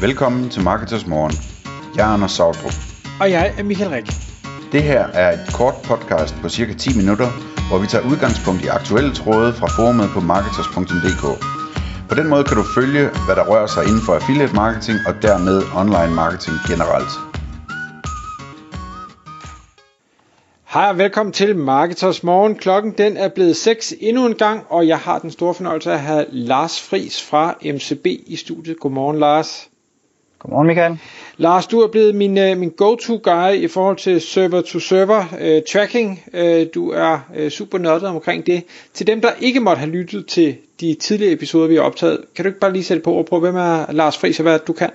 Velkommen til Marketers Morgen. Jeg er Anders Sautrup. Og jeg er Michael Rik. Det her er et kort podcast på cirka 10 minutter, hvor vi tager udgangspunkt i aktuelle tråde fra forumet på marketers.dk. På den måde kan du følge, hvad der rører sig inden for affiliate marketing og dermed online marketing generelt. Hej og velkommen til Marketers Morgen. Klokken den er blevet 6 endnu en gang, og jeg har den store fornøjelse at have Lars Fris fra MCB i studiet. Godmorgen Lars. Godmorgen Michael. Lars, du er blevet min, uh, min go-to guy i forhold til server-to-server uh, tracking. Uh, du er uh, super nørdet omkring det. Til dem, der ikke måtte have lyttet til de tidligere episoder, vi har optaget, kan du ikke bare lige sætte på og prøve, hvem er Lars Fris og hvad du kan?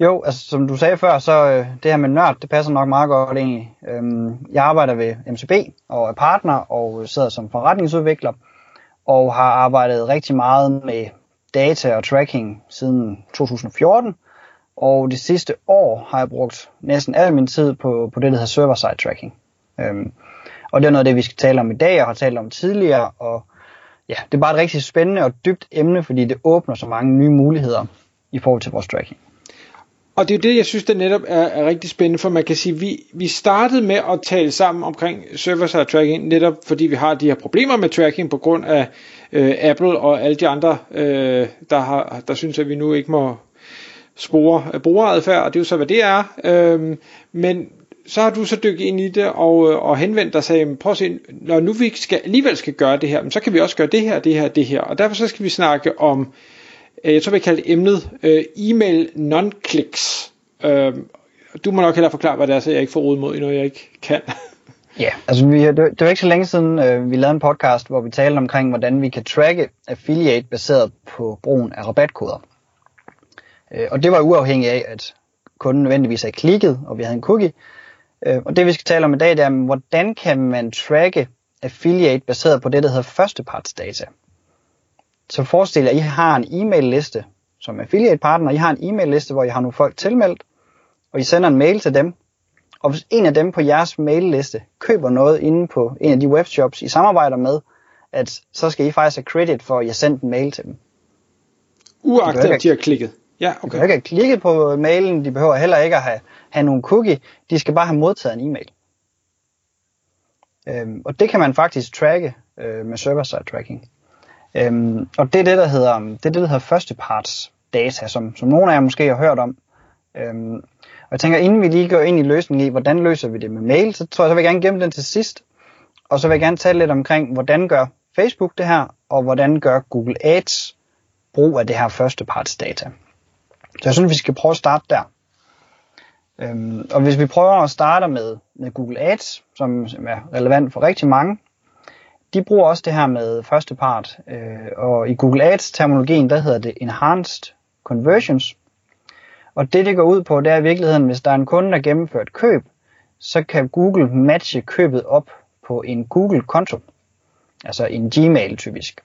Jo, altså som du sagde før, så øh, det her med nørd, det passer nok meget godt egentlig. Øhm, jeg arbejder ved MCB og er partner og sidder som forretningsudvikler og har arbejdet rigtig meget med data og tracking siden 2014. Og det sidste år har jeg brugt næsten al min tid på, på det, der hedder server-side tracking. Øhm, og det er noget af det, vi skal tale om i dag og har talt om tidligere. Og ja, det er bare et rigtig spændende og dybt emne, fordi det åbner så mange nye muligheder i forhold til vores tracking. Og det er det, jeg synes, der netop er, er rigtig spændende, for man kan sige, vi, vi startede med at tale sammen omkring server-side tracking, netop fordi vi har de her problemer med tracking på grund af øh, Apple og alle de andre, øh, der, har, der synes, at vi nu ikke må spore øh, brugeradfærd, og det er jo så, hvad det er. Øh, men så har du så dykket ind i det og, øh, og henvendt dig og sagde, prøv at se, når nu vi skal, alligevel skal gøre det her, så kan vi også gøre det her, det her, det her. Og derfor så skal vi snakke om Øh, jeg tror vi kalder emnet øh, e-mail non-clicks. Øh, du må nok hellere forklare, hvad det er, så jeg ikke får råd mod noget, jeg ikke kan. Ja, altså vi, det, det var ikke så længe siden, øh, vi lavede en podcast, hvor vi talte omkring, hvordan vi kan tracke affiliate baseret på brugen af rabatkoder. Øh, og det var uafhængigt af, at kunden nødvendigvis er klikket, og vi havde en cookie. Øh, og det vi skal tale om i dag, det er, hvordan kan man tracke affiliate baseret på det, der hedder førstepartsdata. Så forestil jer, at I har en e-mail liste som affiliate partner. I har en e-mail liste, hvor I har nogle folk tilmeldt, og I sender en mail til dem. Og hvis en af dem på jeres mailliste køber noget inde på en af de webshops, I samarbejder med, at så skal I faktisk have credit for, at I har sendt en mail til dem. Uagtet at de har klikket. Ja, okay. De ikke have klikket på mailen, de behøver heller ikke at have, have nogle cookie, de skal bare have modtaget en e-mail. Øhm, og det kan man faktisk tracke øh, med server-side tracking. Øhm, og det er det, der hedder, det er det, der hedder førsteparts data, som, som nogle af jer måske har hørt om. Øhm, og jeg tænker, inden vi lige går ind i løsningen i, hvordan løser vi det med mail, så tror jeg, så vil jeg gerne gemme den til sidst. Og så vil jeg gerne tale lidt omkring, hvordan gør Facebook det her, og hvordan gør Google Ads brug af det her førsteparts data. Så jeg synes, vi skal prøve at starte der. Øhm, og hvis vi prøver at starte med, med Google Ads, som, som er relevant for rigtig mange, de bruger også det her med første part, øh, og i Google Ads terminologien, der hedder det Enhanced Conversions. Og det, det går ud på, det er i virkeligheden, hvis der er en kunde, der gennemfører et køb, så kan Google matche købet op på en Google-konto, altså en Gmail typisk.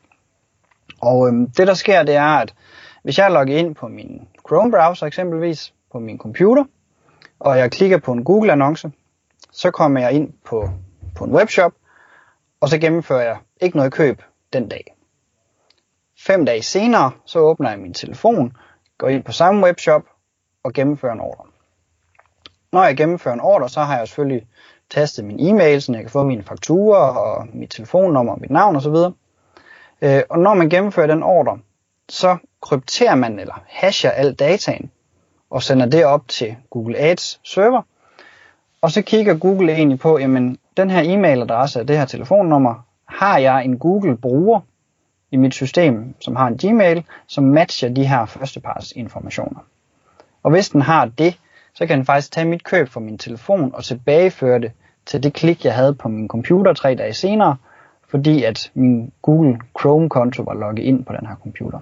Og øhm, det, der sker, det er, at hvis jeg logger ind på min Chrome-browser eksempelvis, på min computer, og jeg klikker på en Google-annonce, så kommer jeg ind på, på en webshop, og så gennemfører jeg ikke noget køb den dag. Fem dage senere, så åbner jeg min telefon, går ind på samme webshop og gennemfører en ordre. Når jeg gennemfører en ordre, så har jeg selvfølgelig tastet min e-mail, så jeg kan få mine fakturer og mit telefonnummer og mit navn osv. Øh, og når man gennemfører den ordre, så krypterer man eller hasher al dataen og sender det op til Google Ads server. Og så kigger Google egentlig på, jamen den her e-mailadresse og det her telefonnummer, har jeg en Google-bruger i mit system, som har en Gmail, som matcher de her førstepars informationer. Og hvis den har det, så kan den faktisk tage mit køb fra min telefon og tilbageføre det til det klik, jeg havde på min computer tre dage senere, fordi at min Google Chrome-konto var logget ind på den her computer.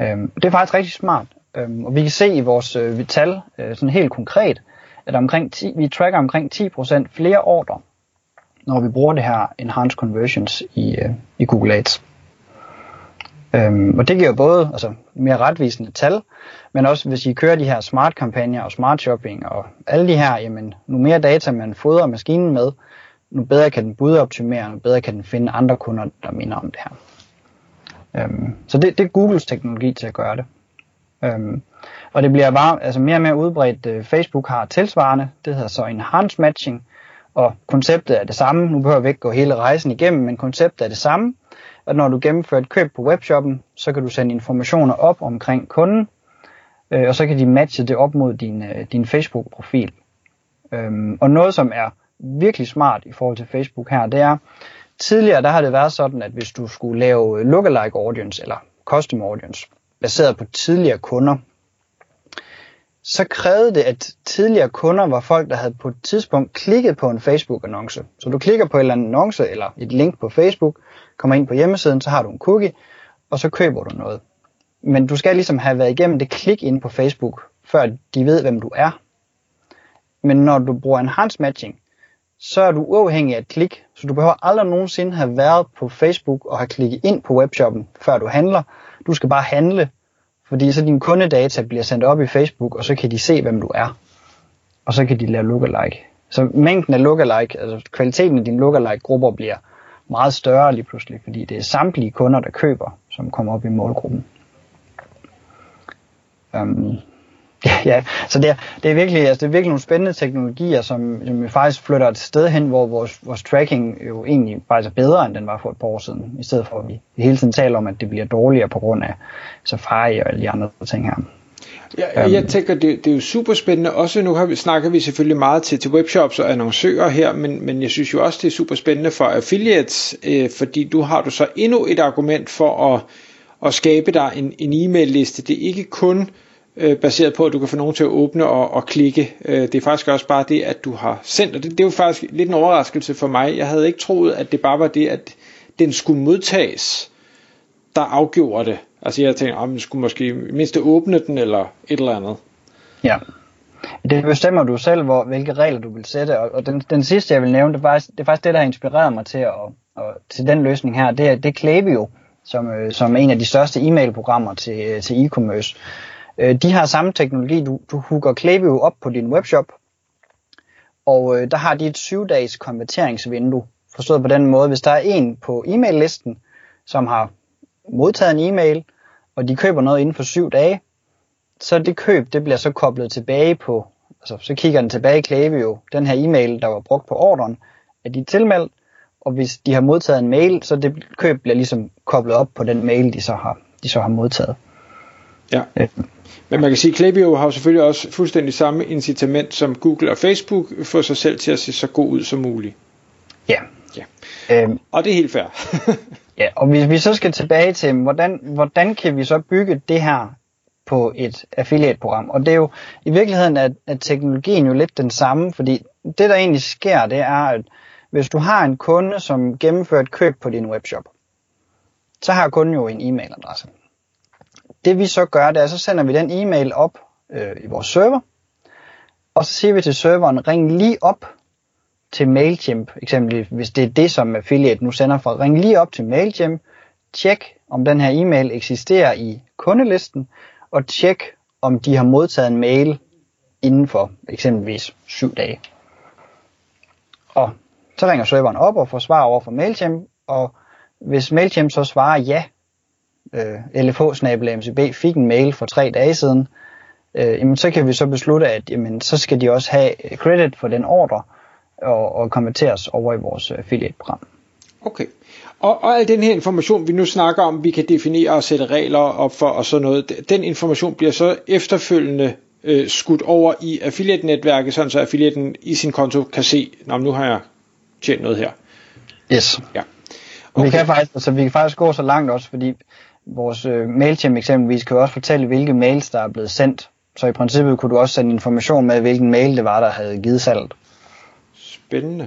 Øhm, det er faktisk rigtig smart, øhm, og vi kan se i vores øh, tal øh, sådan helt konkret, at omkring 10, vi tracker omkring 10% flere ordre, når vi bruger det her Enhanced Conversions i, øh, i Google Ads. Øhm, og det giver både altså, mere retvisende tal, men også hvis I kører de her smart kampagner og smart shopping og alle de her, jamen, nu mere data man fodrer maskinen med, nu bedre kan den budoptimere, nu bedre kan den finde andre kunder, der minder om det her. Øhm, så det, det er Googles teknologi til at gøre det. Øhm, og det bliver bare altså mere og mere udbredt. Øh, Facebook har tilsvarende, det hedder så enhanced matching, og konceptet er det samme. Nu behøver vi ikke gå hele rejsen igennem, men konceptet er det samme. At når du gennemfører et køb på webshoppen, så kan du sende informationer op omkring kunden, øh, og så kan de matche det op mod din, øh, din Facebook-profil. Øhm, og noget, som er virkelig smart i forhold til Facebook her, det er, tidligere der har det været sådan, at hvis du skulle lave lookalike audience eller custom audience, baseret på tidligere kunder, så krævede det, at tidligere kunder var folk, der havde på et tidspunkt klikket på en Facebook-annonce. Så du klikker på en eller anden annonce eller et link på Facebook, kommer ind på hjemmesiden, så har du en cookie, og så køber du noget. Men du skal ligesom have været igennem det klik ind på Facebook, før de ved, hvem du er. Men når du bruger enhanced matching, så er du uafhængig af et klik, så du behøver aldrig nogensinde have været på Facebook og have klikket ind på webshoppen, før du handler. Du skal bare handle, fordi så din kundedata bliver sendt op i Facebook, og så kan de se, hvem du er. Og så kan de lave lookalike. Så mængden af lookalike, altså kvaliteten af dine lookalike-grupper bliver meget større lige pludselig, fordi det er samtlige kunder, der køber, som kommer op i målgruppen. Um, Ja, så det er, det, er virkelig, altså det er virkelig nogle spændende teknologier, som, som faktisk flytter et sted hen, hvor vores, vores tracking jo egentlig faktisk er bedre, end den var for et par år siden, i stedet for at vi hele tiden taler om, at det bliver dårligere på grund af Safari og alle de andre ting her. Ja, jeg tænker, det, det er jo super spændende. Også nu har vi, snakker vi selvfølgelig meget til, til webshops og annoncører her, men, men jeg synes jo også, det er super spændende for affiliates, øh, fordi du har du så endnu et argument for at, at skabe dig en, en e-mail liste. Det er ikke kun øh, Øh, baseret på, at du kan få nogen til at åbne og, og klikke. Øh, det er faktisk også bare det, at du har sendt, og det, det er jo faktisk lidt en overraskelse for mig. Jeg havde ikke troet, at det bare var det, at den skulle modtages, der afgjorde det. Altså jeg tænkte, ah, at man skulle måske mindst åbne den, eller et eller andet. Ja, det bestemmer du selv, hvor, hvilke regler du vil sætte, og, og den, den sidste, jeg vil nævne, det er, faktisk, det er faktisk det, der har inspireret mig til, at, og, til den løsning her, det er, det er Klaviyo, som, øh, som er en af de største e-mail-programmer til, øh, til e-commerce. Øh, de har samme teknologi. Du, du hooker Klaviyo op på din webshop, og øh, der har de et 7-dages konverteringsvindue. Forstået på den måde, hvis der er en på e-mail-listen, som har modtaget en e-mail, og de køber noget inden for 7 dage, så det køb, det bliver så koblet tilbage på, altså så kigger den tilbage i Klaviyo, den her e-mail, der var brugt på ordren, er de tilmeldt, og hvis de har modtaget en mail, så det køb bliver ligesom koblet op på den mail, de så har, de så har modtaget. Ja. Men man kan sige, at Klaviyo har selvfølgelig også fuldstændig samme incitament som Google og Facebook for sig selv til at se så god ud som muligt. Ja. ja. Øhm, og det er helt fair. ja, og hvis vi så skal tilbage til, hvordan, hvordan kan vi så bygge det her på et affiliate-program? Og det er jo i virkeligheden, at, at teknologien jo lidt den samme, fordi det der egentlig sker, det er, at hvis du har en kunde, som gennemfører et køb på din webshop, så har kunden jo en e-mailadresse. Det vi så gør, det er, så sender vi den e-mail op øh, i vores server, og så siger vi til serveren, ring lige op til MailChimp, eksempelvis hvis det er det, som affiliate nu sender fra. Ring lige op til MailChimp, tjek om den her e-mail eksisterer i kundelisten, og tjek om de har modtaget en mail inden for eksempelvis 7 dage. Og så ringer serveren op og får svar over fra MailChimp, og hvis MailChimp så svarer ja, øh, LFH-MCB fik en mail for tre dage siden, øh, jamen, så kan vi så beslutte, at jamen, så skal de også have credit for den ordre og, og konverteres over i vores affiliate-program. Okay. Og, og al den her information, vi nu snakker om, vi kan definere og sætte regler op for og sådan noget, den information bliver så efterfølgende øh, skudt over i affiliate-netværket, sådan så affiliaten i sin konto kan se, Nå, nu har jeg tjent noget her. Yes. Ja. Okay. Vi, kan faktisk, altså, vi kan faktisk gå så langt også, fordi vores øh, MailChimp eksempelvis kan jo også fortælle, hvilke mails, der er blevet sendt. Så i princippet kunne du også sende information med, hvilken mail det var, der havde givet salget. Spændende.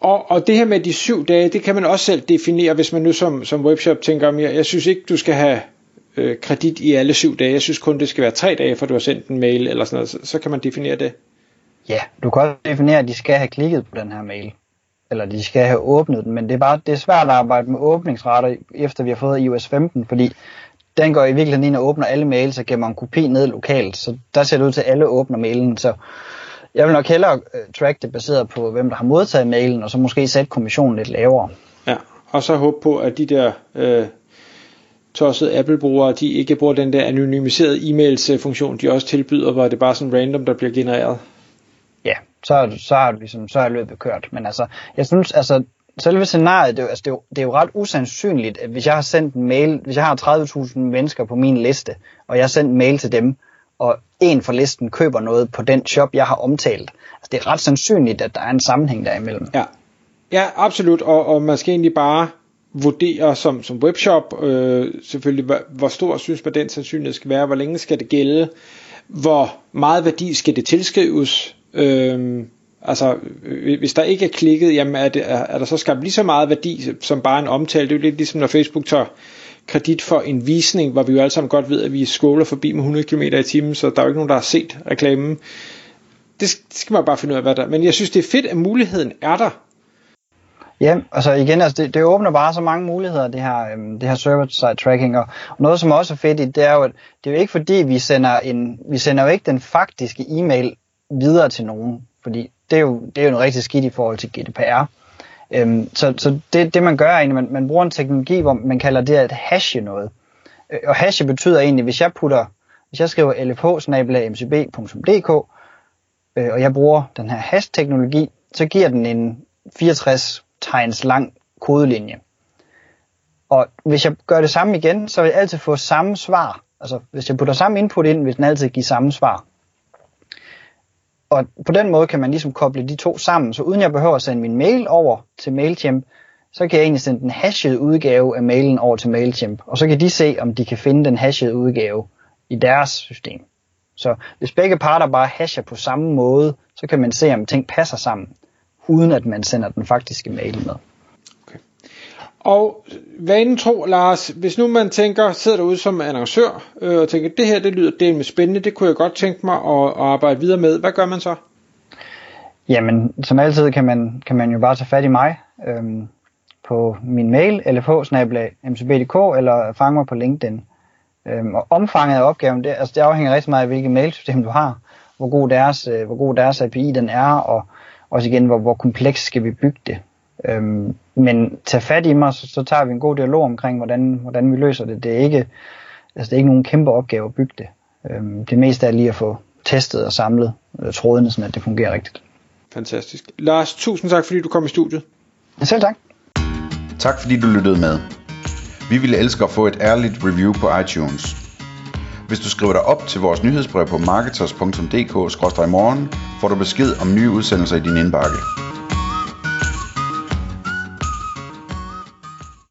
Og, og det her med de syv dage, det kan man også selv definere, hvis man nu som, som webshop tænker, jeg, jeg synes ikke, du skal have øh, kredit i alle syv dage. Jeg synes kun, det skal være tre dage, for du har sendt en mail eller sådan noget. Så, så kan man definere det. Ja, du kan også definere, at de skal have klikket på den her mail eller de skal have åbnet den, men det er bare det er svært at arbejde med åbningsretter, efter vi har fået iOS 15, fordi den går i virkeligheden ind og åbner alle mails og gemmer en kopi ned lokalt, så der ser det ud til, at alle åbner mailen, så jeg vil nok hellere øh, track det baseret på, hvem der har modtaget mailen, og så måske sætte kommissionen lidt lavere. Ja, og så håbe på, at de der, øh, tossede Apple-brugere, de ikke bruger den der anonymiserede e-mails-funktion, de også tilbyder, hvor det bare sådan random, der bliver genereret. Så, så, har du ligesom, så er løbet kørt. Men altså, jeg synes, altså, selve scenariet, det er, altså, det, er jo, det er jo ret usandsynligt, at hvis jeg har sendt en mail, hvis jeg har 30.000 mennesker på min liste, og jeg har sendt en mail til dem, og en fra listen køber noget på den shop, jeg har omtalt. Altså, det er ret sandsynligt, at der er en sammenhæng derimellem. Ja, ja absolut, og, og man skal egentlig bare vurdere som, som webshop, øh, selvfølgelig, hvor, hvor stor synes man den sandsynlighed skal være, hvor længe skal det gælde, hvor meget værdi skal det tilskrives, Øhm, altså øh, hvis der ikke er klikket, jamen er, det, er, er der så skabt lige så meget værdi som bare en omtale, det er jo lidt ligesom når Facebook tager kredit for en visning, hvor vi jo alle sammen godt ved, at vi skåler forbi med 100 km i timen, så der er jo ikke nogen, der har set reklamen. Det skal man bare finde ud af, hvad der er. Men jeg synes, det er fedt, at muligheden er der. Ja, altså igen, altså det, det åbner bare så mange muligheder, det her, øhm, det her server-side tracking, og, og noget som også er fedt i, det er jo, at det er jo ikke fordi, vi sender, en, vi sender jo ikke den faktiske e-mail videre til nogen, fordi det er jo, det er jo en rigtig skidt i forhold til GDPR. Øhm, så så det, det man gør er egentlig, man, man bruger en teknologi, hvor man kalder det at hashe noget. Øh, og hashe betyder egentlig, hvis jeg putter, hvis jeg skriver lfh-mcb.dk, øh, og jeg bruger den her hash-teknologi, så giver den en 64 tegns lang kodelinje. Og hvis jeg gør det samme igen, så vil jeg altid få samme svar. Altså hvis jeg putter samme input ind, vil den altid give samme svar. Og på den måde kan man ligesom koble de to sammen, så uden jeg behøver at sende min mail over til MailChimp, så kan jeg egentlig sende den hashede udgave af mailen over til MailChimp, og så kan de se, om de kan finde den hashede udgave i deres system. Så hvis begge parter bare hasher på samme måde, så kan man se, om ting passer sammen, uden at man sender den faktiske mail med. Og vanen tro, Lars, hvis nu man tænker, sidder derude som annoncør, øh, og tænker, det her det lyder det med spændende, det kunne jeg godt tænke mig at, at arbejde videre med, hvad gør man så? Jamen, som altid kan man, kan man jo bare tage fat i mig øhm, på min mail, lfh-mcb.dk, eller fange mig på LinkedIn. Øhm, og omfanget af opgaven, det, altså det afhænger rigtig meget af, hvilket mailsystem du har, hvor god deres, øh, hvor god deres API den er, og også igen, hvor, hvor kompleks skal vi bygge det. Øhm, men tag fat i mig, så, så tager vi en god dialog omkring, hvordan, hvordan vi løser det. Det er ikke, altså det er ikke nogen kæmpe opgave at bygge det. Øhm, det meste er lige at få testet og samlet øh, trådene, så det fungerer rigtigt. Fantastisk. Lars, tusind tak, fordi du kom i studiet. Selv tak. Tak fordi du lyttede med. Vi ville elske at få et ærligt review på iTunes. Hvis du skriver dig op til vores nyhedsbrev på marketers.dk-morgen, får du besked om nye udsendelser i din indbakke.